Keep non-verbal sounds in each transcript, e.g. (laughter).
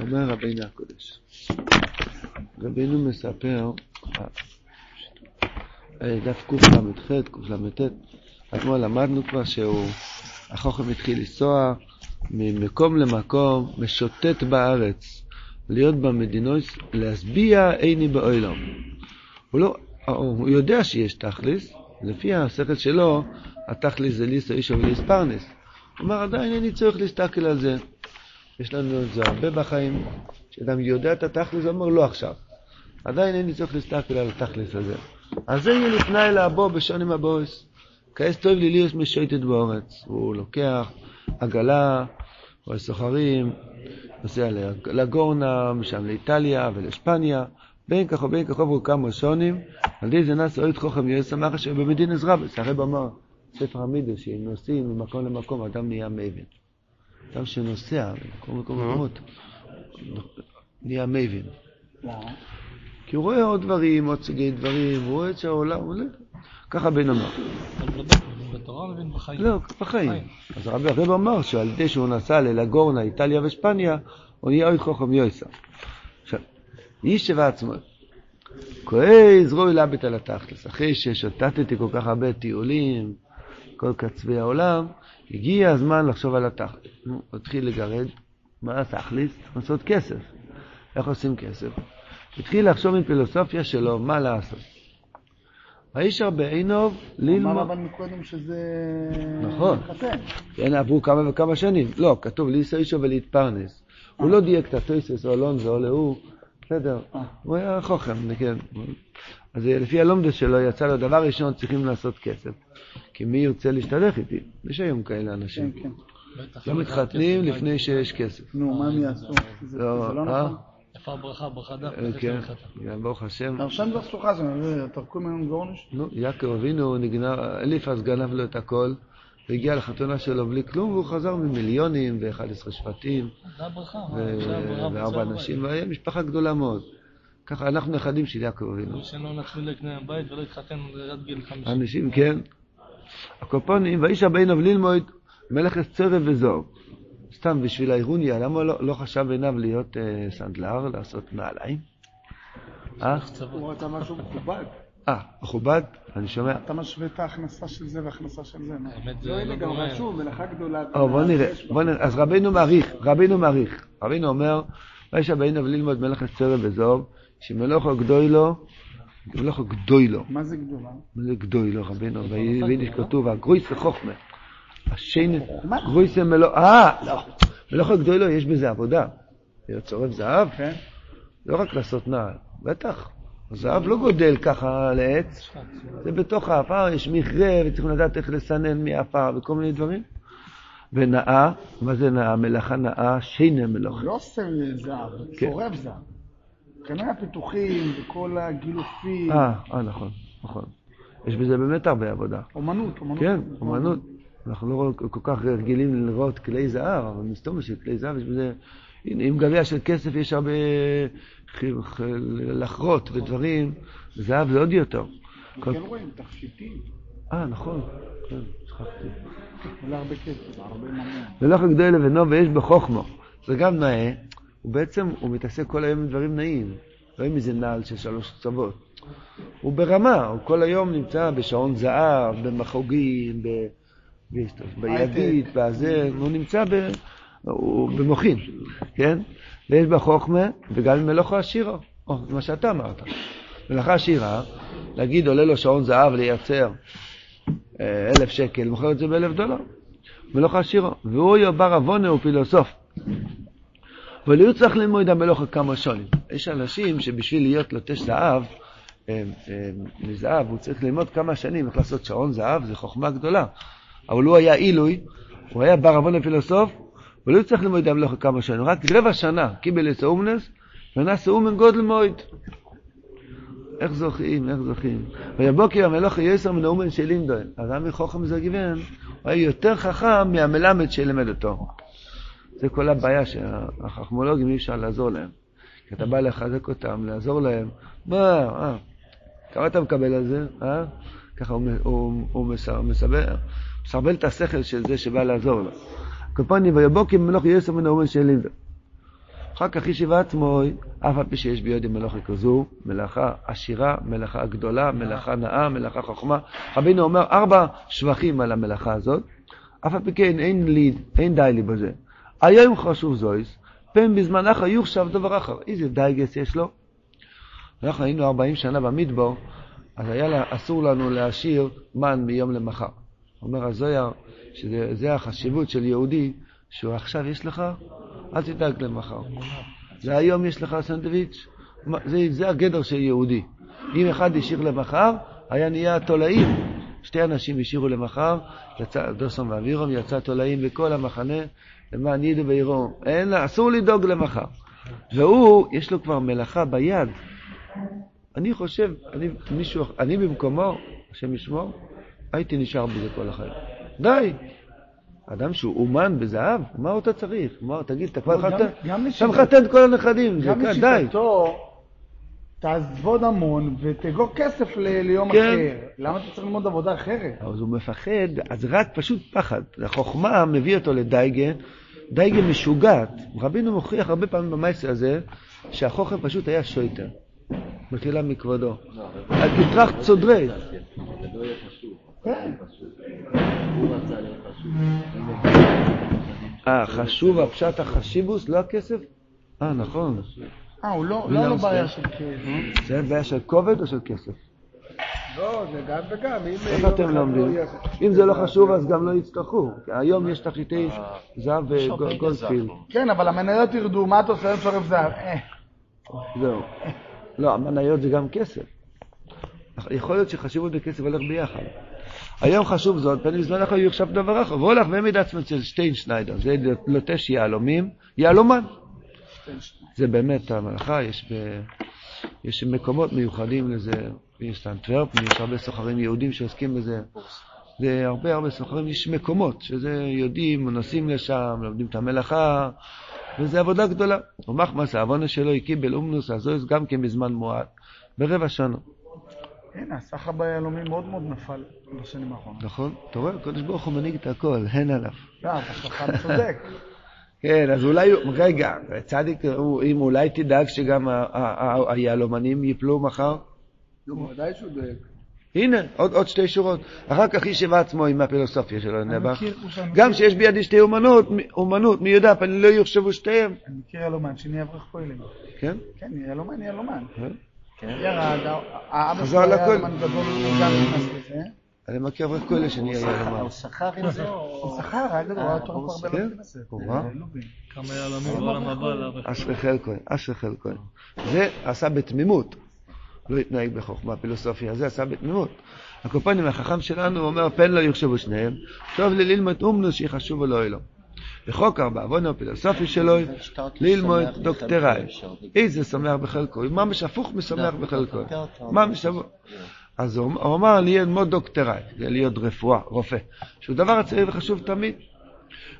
אומר רבינו הקודש. רבינו מספר, אה, דף קל"ח, קל"ט, אתמול למדנו כבר שהוא, החוכם התחיל לנסוע ממקום למקום, משוטט בארץ, להיות במדינות, להשביע עיני באוילום. הוא, לא, הוא יודע שיש תכליס, לפי השכל שלו, התכליס זה ליסו אישו וליספרנס. הוא אומר, עדיין אין לי צורך להסתכל על זה. יש לנו את זה הרבה בחיים, שאדם יודע את התכלס, הוא אומר לא עכשיו. עדיין אין לי צורך להסתכל על התכלס הזה. אז זה יהיה לפני לבוא בשונים הבוס. כעס טוב לי ליאוס משויטת באורץ. הוא לוקח עגלה, רואה סוחרים, נוסע לגורנה, משם לאיטליה ולאספניה. בין כך ובין כך עברו כמה שונים, על ידי זה נעשה אוהד חוכם יועץ שמח אשר במדין עזרא, הרב אמר, ספר המידו, שאם נוסעים ממקום למקום, אדם נהיה מאבן. אדם שנוסע ממקום למקום למקומות, נהיה מבין. כי הוא רואה עוד דברים, עוד סוגי דברים, הוא רואה שהעולם עולה. ככה בן אמר. בתורה מבין בחיים. לא, בחיים. אז הרבי הרב אמר שעל ידי שהוא נסע ללגורנה, איטליה ושפניה, הוא נהיה עוד חוכם יויסה. עכשיו, איש שבע עצמו. כהי זרועי לבט על התכלס. אחרי ששוטטתי כל כך הרבה טיולים, כל קצווי העולם, הגיע הזמן לחשוב על התכלס. נו, התחיל לגרד, מה התכלס? לעשות כסף. איך עושים כסף? התחיל לחשוב עם פילוסופיה שלו מה לעשות. האיש בעינוב ללמוד... אמר אבל מקודם שזה... נכון. כן, עברו כמה וכמה שנים. לא, כתוב ליסו אישו ולהתפרנס. הוא לא דייק את הטויסס או אלונזו או להוא. בסדר, אה. הוא היה חוכם, כן. אז לפי הלומדס שלו יצא לו, דבר ראשון צריכים לעשות כסף. כי מי ירצה להשתלך איתי? יש היום כאלה אנשים. כן, כן. לא מתחתנים לפני שיש כסף. נו, מה הם יעשו? זה לא, זה לא אה? נכון. איפה הברכה? ברכה דף. כן, כן, ברוך השם. הרשם דבר סלוחה זה, תרקו ממנו גורניש? נו, יעקב אבינו נגנב, אליפז גנב לו את הכל, והגיע לחתונה שלו בלי כלום, והוא חזר ממיליונים ו-11 שבטים, וארבע בבית. נשים, והיה משפחה גדולה מאוד. ככה אנחנו נכדים של יעקב אבינו. מי שלא נתחיל לקנות בית ולא יתחתן עד גיל 50. אנשים, כן. הקופונים, ואיש הבינוב ללמוד מלך אסצרב וזוב. סתם בשביל האירוניה, למה לא, לא חשב עיניו להיות אה, סנדלר, לעשות נעליים? אה? הוא רצה משהו מכובד. אה, מכובד? אני שומע. אתה משווה את ההכנסה של זה וההכנסה של זה. האמת זה לא, לא גם. רשום, מלאכה גדולה. או, בוא נראה, בוא נראה. אז רבינו מעריך, רבינו מעריך. רבינו אומר, ויש הבינוב ללמוד מלך אסצרב וזוב, שמלוכו גדוילו, מלוכו גדוילו. מה זה גדולה? מה זה גדוילו, רבינו? ביידיש כתוב, הגרויס וחוכמה. השני, חוכמה? גרויס מלוא, אה, לא. מלוכו גדוילו יש בזה עבודה. להיות צורף זהב, כן. לא רק לעשות נעל, בטח. הזהב לא גודל ככה על עץ, זה בתוך האפר, יש מכרה, וצריכים לדעת איך לסנן מהאפר וכל מיני דברים. ונאה, מה זה נאה? מלאכה נאה, שינה מלאכה. לא עושה זהב, כן. צורף זהב. כנראה הפיתוחים וכל הגילופים. אה, אה, נכון, נכון. יש בזה באמת הרבה עבודה. אומנות, אומנות. כן, אומנות. אנחנו לא כל כך רגילים לראות כלי זהב, אבל מסתובב של כלי זהב יש בזה... עם גביע של כסף יש הרבה לחרות ודברים, זהב זה עוד יותר. כן רואים, תכשיטים. אה, נכון, כן, שכחתי. עולה הרבה כסף, הרבה ממון. ולא גדול לבנו ויש בו חוכמו. זה גם נאה, הוא בעצם, הוא מתעסק כל היום עם דברים נאים. לא עם איזה נעל של שלוש קצוות. הוא ברמה, הוא כל היום נמצא בשעון זהב, במחוגים, בידית, בזה, הוא נמצא ב... הוא במוחין, כן? ויש בה חוכמה, וגם מלאכו עשירו, או, מה שאתה אמרת. מלאכה עשירה, להגיד עולה לו שעון זהב לייצר אה, אלף שקל, מוכר את זה באלף דולר. מלאכה עשירו. והוא יובר עוונה הוא פילוסוף. אבל הוא צריך ללמוד המלאכה כמה שונים. יש אנשים שבשביל להיות לוטש זהב, אה, אה, מזהב, הוא צריך ללמוד כמה שנים איך לעשות שעון זהב, זו חוכמה גדולה. אבל הוא היה עילוי, הוא היה בר עוון לפילוסוף, אבל הוא צריך ללמוד המלאכה כמה שנים. רק רבע שנה קיבל את האומנס, ונעשה אומן גודל מועד. איך זוכים, איך זוכים. ויבוקר המלאכה יסר מן האומן של לימדוי. אז עמי חוכם זה גיוון, הוא היה יותר חכם מהמלמד שלימד אותו. זה כל הבעיה שהחכמולוגים אי אפשר לעזור להם. כי אתה בא לחזק אותם, לעזור להם, מה, אה, כמה אתה מקבל על זה, אה? ככה הוא, הוא, הוא מסרבל את השכל של זה שבא לעזור לו. קופוני ויבוקר מלוך יסר מן האומן של לימדוי. אחר כך ישיבה עצמו, אף על פי שיש בידי מלאכה כזו, מלאכה עשירה, מלאכה גדולה, מלאכה נאה, מלאכה חוכמה. רבינו אומר ארבע שבחים על המלאכה הזאת, אף על פי כן אין, לי, אין די לי בזה. היום חשוב זויס, פן בזמן אחר יוחשב דבר אחר. איזה דייגס יש לו? אנחנו היינו 40 שנה במדבור, אז היה לה, אסור לנו להשאיר מן מיום למחר. אומר הזויר, שזה החשיבות של יהודי, שהוא עכשיו יש לך, אל תדאג למחר. זה היום יש לך סנדוויץ', זה, זה הגדר של יהודי. אם אחד השאיר למחר, היה נהיה תולעים. שתי אנשים השאירו למחר, יצא, דוסון ואבירום, יצא תולעים בכל המחנה, למען ידעו ויראו. אין, אסור לדאוג למחר. והוא, יש לו כבר מלאכה ביד. אני חושב, אני, מישהו, אני במקומו, השם ישמור, הייתי נשאר בזה כל החיים. די. אדם שהוא אומן בזהב, מה אתה צריך? מה, תגיד, אתה כבר לא, מחתן? גם אתה מחתן את כל הנכדים, זה גם כאן, די. לשיטתו, תעבוד המון ותאגור כסף ל- ליום כן. אחר. למה אתה צריך ללמוד עבודה אחרת? אז הוא מפחד, אז רק פשוט פחד. החוכמה מביא אותו לדייגה, דייגה משוגעת. רבינו מוכיח הרבה פעמים במעשה הזה, שהחוכם פשוט היה שויטר. מחילה מכבודו. על גטרח צודרי. כן. אה, חשוב הפשט החשיבוס, לא הכסף? אה, נכון. אה, הוא לא, לא, לא זה? בעיה של כסף. זה בעיה של כובד או של כסף? לא, זה גם וגם. אם איך אתם לומדים? יהיה- אם זה לא חשוב, אז גם לא יצטרכו. היום יש תחליטי זהב וגולדפילד. כן, אבל המניות ירדו, מה אתה עושה? אין שורף זהב. אה. זהו. לא, המניות זה גם כסף. יכול להיות שחשיבות וכסף הולך ביחד. היום חשוב זאת, פן אחר יהיו עכשיו דבר אחר. והולך והעמיד עצמו אצל שטיינשניידר, זה לוטש יהלומים, יהלומן. זה באמת המלאכה, יש, ב... יש מקומות מיוחדים לזה, יש את אנטוורפן, יש הרבה סוחרים יהודים שעוסקים בזה. זה הרבה הרבה סוחרים, יש מקומות שזה יודעים, נוסעים לשם, לומדים את המלאכה, וזה עבודה גדולה. ומחמס העוונה שלו קיבל אומנוס, אז זה גם כן בזמן מועט, ברבע שנה. הנה, הסחר ביהלומים מאוד מאוד נפל בשנים האחרונות. נכון? אתה רואה, הקדוש ברוך הוא מנהיג את הכל, הן עליו. לא, אתה חכם צודק. (laughs) כן, אז אולי, רגע, צדיק, אם אולי תדאג שגם היהלומנים ייפלו מחר? נו, ודאי שהוא דואג. הנה, עוד, עוד שתי שורות. אחר כך ישב עצמו עם הפילוסופיה שלו, שאני גם שיש בידי שתי אומנות, אומנות, מי יודע, פן לא יחשבו שתיהם. אני מכיר יהלומן שנהיה אברך פועלים. כן? כן, יהלומן, יהלומן. כן. ירד, האבא חזר שלו היה גדול, הוא גם נכנס לזה. אני מכיר אברך כהלה שנהיה יהלומן. הוא שכר עם זה? הוא שכר, היה גדול, הוא היה תורם פה הרבה כן? בבית כנסת. הוא רע? לובין. כמה יהלומים בעולם הבא לערך. אשרי חלקוי, אשרי חלקוי. זה עשה בתמימות, לא התנהג בחוכמה, פילוסופיה, זה עשה בתמימות. הקופונים, החכם שלנו אומר, פן לא יחשבו שניהם, טוב לי ללמוד אומנוס שיחשבו לו אלו. וחוקר בעוונו הפילוסופי שלו, ללמוד דוקטראי. איזה שמח בחלקו, ממש הפוך משמח בחלקו. ממש הפוך. אז הוא אמר ללמוד דוקטראי, זה להיות רפואה, רופא, שהוא דבר צריך וחשוב תמיד.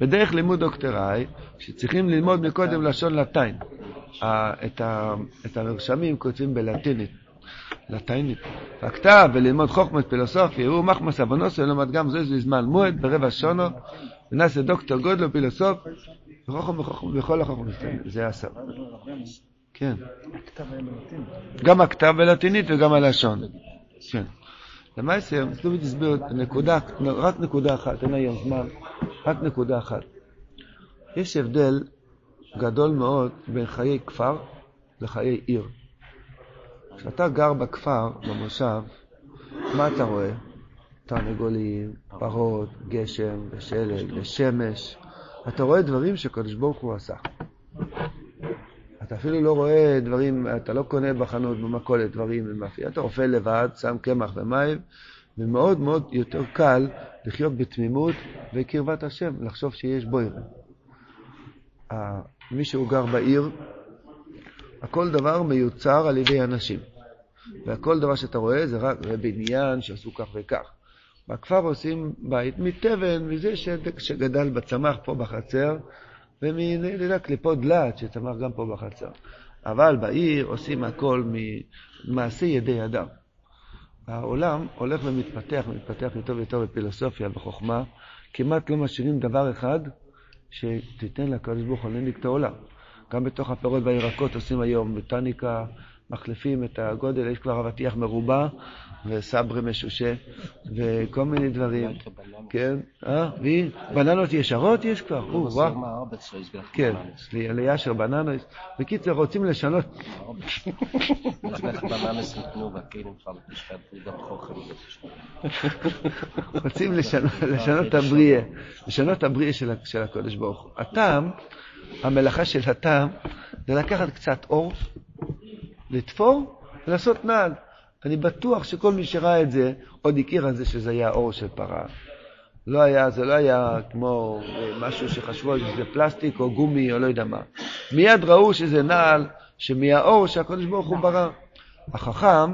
בדרך לימוד דוקטראי, שצריכים ללמוד מקודם לשון ה, את המרשמים כותבים בלטינית, לטיינית. הכתב וללמוד חוכמת פילוסופיה, הוא מחמס אבונוסו, למד גם זה זמן מועד ברבע שונו, ונעשה דוקטור גודלו פילוסוף, וחוכם וחוכם בכל החוכם. זה עשה. כן. גם הכתב בלטינית וגם הלשון. כן. למעשה, סלוביץ' הסביר נקודה, רק נקודה אחת, אין היום זמן, רק נקודה אחת. יש הבדל גדול מאוד בין חיי כפר לחיי עיר. כשאתה גר בכפר, במושב, מה אתה רואה? תרנגולים, פרות, גשם, ושלג, ושמש. אתה רואה דברים שקדוש ברוך הוא עשה. אתה אפילו לא רואה דברים, אתה לא קונה בחנות, במכולת, דברים במאפייה, אתה רופא לבד, שם קמח ומים, ומאוד מאוד יותר קל לחיות בתמימות וקרבת השם, לחשוב שיש בוירה. ה- מי שהוא גר בעיר, הכל דבר מיוצר על ידי אנשים. והכל דבר שאתה רואה זה רק בניין שעשו כך וכך. בכפר עושים בית מתבן, מזה ש- שגדל בצמח פה בחצר, ומקליפות דלת שצמח גם פה בחצר. אבל בעיר עושים הכל ממעשה ידי אדם. העולם הולך ומתפתח, מתפתח יותר ויותר בפילוסופיה, בחוכמה, כמעט לא משאירים דבר אחד שתיתן לקדוש ברוך הוא להנהיג את העולם. גם בתוך הפירות והירקות עושים היום בוטניקה, מחליפים את הגודל, יש כבר אבטיח מרובע וסברי משושה וכל מיני דברים. כן, אה? בננות ישרות יש כבר? או, וואו. כן, לישר בננות. בקיצור, רוצים לשנות... (laughs) רוצים (laughs) לשנות את הבריאה, לשנות את הבריאה של הקודש ברוך הוא. הטעם, המלאכה של הטעם, זה לקחת קצת אור, לתפור ולעשות נעל. אני בטוח שכל מי שראה את זה עוד הכיר על זה שזה היה אור של פרה. לא היה, זה לא היה כמו אה, משהו שחשבו שזה פלסטיק או גומי או לא יודע מה. מיד ראו שזה נעל שמהאור שהקדוש ברוך הוא ברא. החכם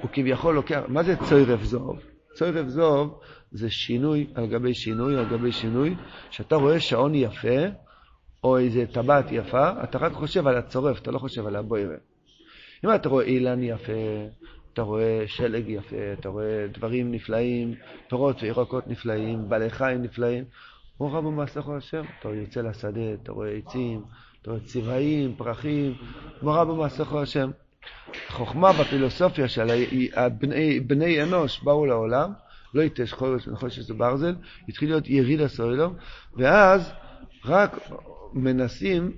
הוא כביכול לוקח, מה זה צוירף זוב? צוירף זוב זה שינוי על גבי שינוי על גבי שינוי, שאתה רואה שעון יפה או איזה טבעת יפה, אתה רק חושב על הצורף, אתה לא חושב על הבוירה. אם אתה רואה אילן יפה, אתה רואה שלג יפה, אתה רואה דברים נפלאים, פירות וירקות נפלאים, בעלי חיים נפלאים. ברוך רבו מעשיך השם. אתה יוצא לשדה, אתה רואה עצים, אתה רואה צבעים, פרחים, ברוך רבו מעשיך השם. חוכמה בפילוסופיה של בני, בני אנוש באו לעולם, לא יתש חורש ונחושת וברזל, התחיל להיות יריד הסוילום, ואז רק מנסים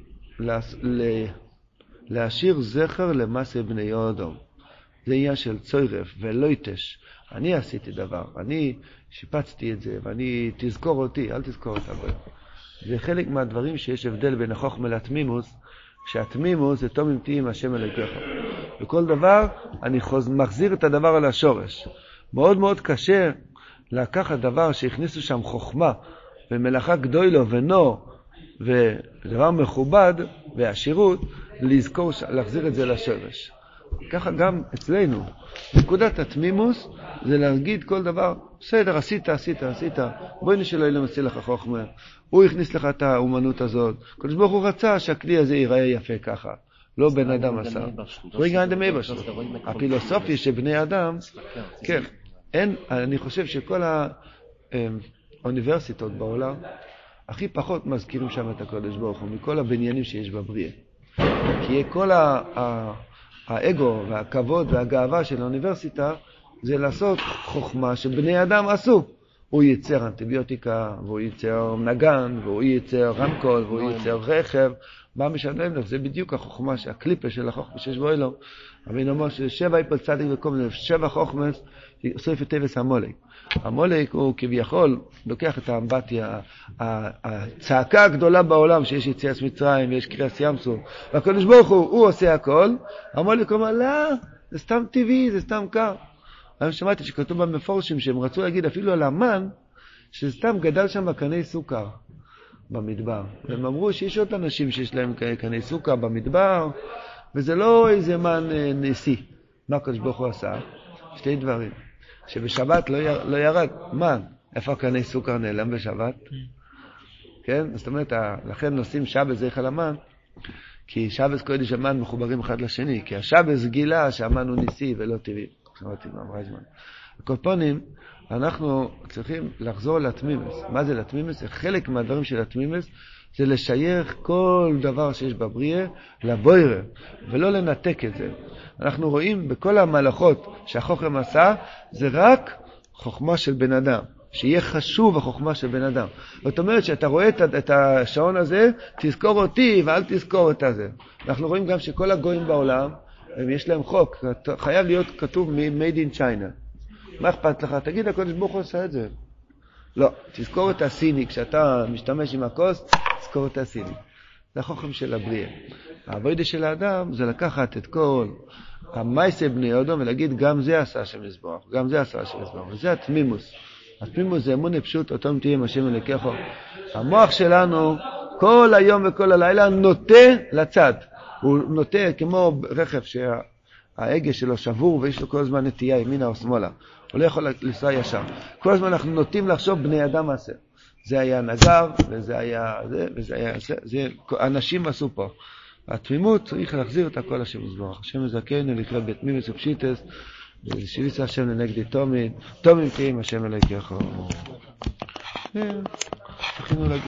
להשאיר זכר למעשה בני אודום. זה עניין של צוירף ולויטש. אני עשיתי דבר, אני שיפצתי את זה, ואני, תזכור אותי, אל תזכור את הבריאה. זה חלק מהדברים שיש הבדל בין החוכמה לתמימוס, שהתמימוס זה תום אמתי עם השם אלוקיך. בכל דבר אני חוז... מחזיר את הדבר על השורש. מאוד מאוד קשה לקחת דבר שהכניסו שם חוכמה ומלאכה גדולו ונו ודבר מכובד ועשירות, לזכור, להחזיר את זה לשורש. ככה גם אצלנו. נקודת התמימוס זה להגיד כל דבר, בסדר, עשית, עשית, עשית, בואי נשאל אלוהים ימציא לך חוכמה. הוא הכניס לך את האומנות הזאת. הקדוש ברוך הוא רצה שהכלי הזה ייראה יפה ככה. לא בן אדם עשה. רגע דה מייבש. הפילוסופיה של בני אדם, כן, אין, אני חושב שכל האוניברסיטות בעולם, הכי פחות מזכירים שם את הקדוש ברוך הוא, מכל הבניינים שיש בבריאה. כי כל ה... האגו והכבוד והגאווה של האוניברסיטה זה לעשות חוכמה שבני אדם עשו. הוא ייצר אנטיביוטיקה, והוא ייצר נגן, והוא ייצר רמקול, והוא ייצר רכב. מה משלם לו? זה בדיוק החוכמה, הקליפה של החוכמה שיש בו אלו. רבי נאמר ששבע איפל צדיק וקום שבע חוכמס, סוף את טבס המולק. המולק הוא כביכול לוקח את האמבטיה, הצעקה הגדולה בעולם שיש יציאת מצרים ויש קריאס ים סוף, והקדוש ברוך הוא, הוא עושה הכל, המולק אומר, לא, זה סתם טבעי, זה סתם קר. היום שמעתי שכתוב במפורשים שהם רצו להגיד אפילו על המן, שסתם גדל שם קני סוכר במדבר. הם אמרו שיש עוד אנשים שיש להם קני סוכר במדבר, וזה לא איזה מן אה, נשיא. מה הקדוש ברוך הוא עשה? שתי דברים. שבשבת לא, יר, לא ירד מן. איפה הקני סוכר נעלם בשבת? כן? זאת אומרת, לכן נושאים שבת זכר המן, כי שבת קודש המן מחוברים אחד לשני, כי השבת גילה שהמן הוא ניסי ולא טבעי. שמעתי מה אמרה זמן. הקופונים, אנחנו צריכים לחזור לתמימס. מה זה לתמימס? חלק מהדברים של התמימס זה לשייך כל דבר שיש בבריאה לבוירה, ולא לנתק את זה. אנחנו רואים בכל המלאכות שהחוכם עשה, זה רק חוכמה של בן אדם. שיהיה חשוב החוכמה של בן אדם. זאת אומרת שאתה רואה את השעון הזה, תזכור אותי ואל תזכור את הזה. אנחנו רואים גם שכל הגויים בעולם, יש להם חוק, חייב להיות כתוב made in China. מה אכפת לך? תגיד, הקדוש ברוך הוא עושה את זה. לא, תזכור את הסיני, כשאתה משתמש עם הכוס, את הסיני. זה החוכם של הבריאה. העבודה של האדם זה לקחת את כל המייסי בני אודום ולהגיד גם זה עשה השם לזבוח, גם זה עשה השם לזבוח, וזה התמימוס. התמימוס זה אמונה פשוט, תהיה עם השם אלוקיך. המוח שלנו כל היום וכל הלילה נוטה לצד. הוא נוטה כמו רכב שההגה שלו שבור ויש לו כל הזמן נטייה ימינה או שמאלה. הוא לא יכול לנסוע ישר. כל הזמן אנחנו נוטים לחשוב בני אדם מעשר. זה היה נגר, וזה היה זה, וזה היה זה, זה אנשים עשו פה. התמימות צריך להחזיר את הכל השם יזברך. השם יזכנו לחיות בתמימות ופשיטס, ושביס השם לנגדי תומין, תומין תהיה עם השם אלוקיך.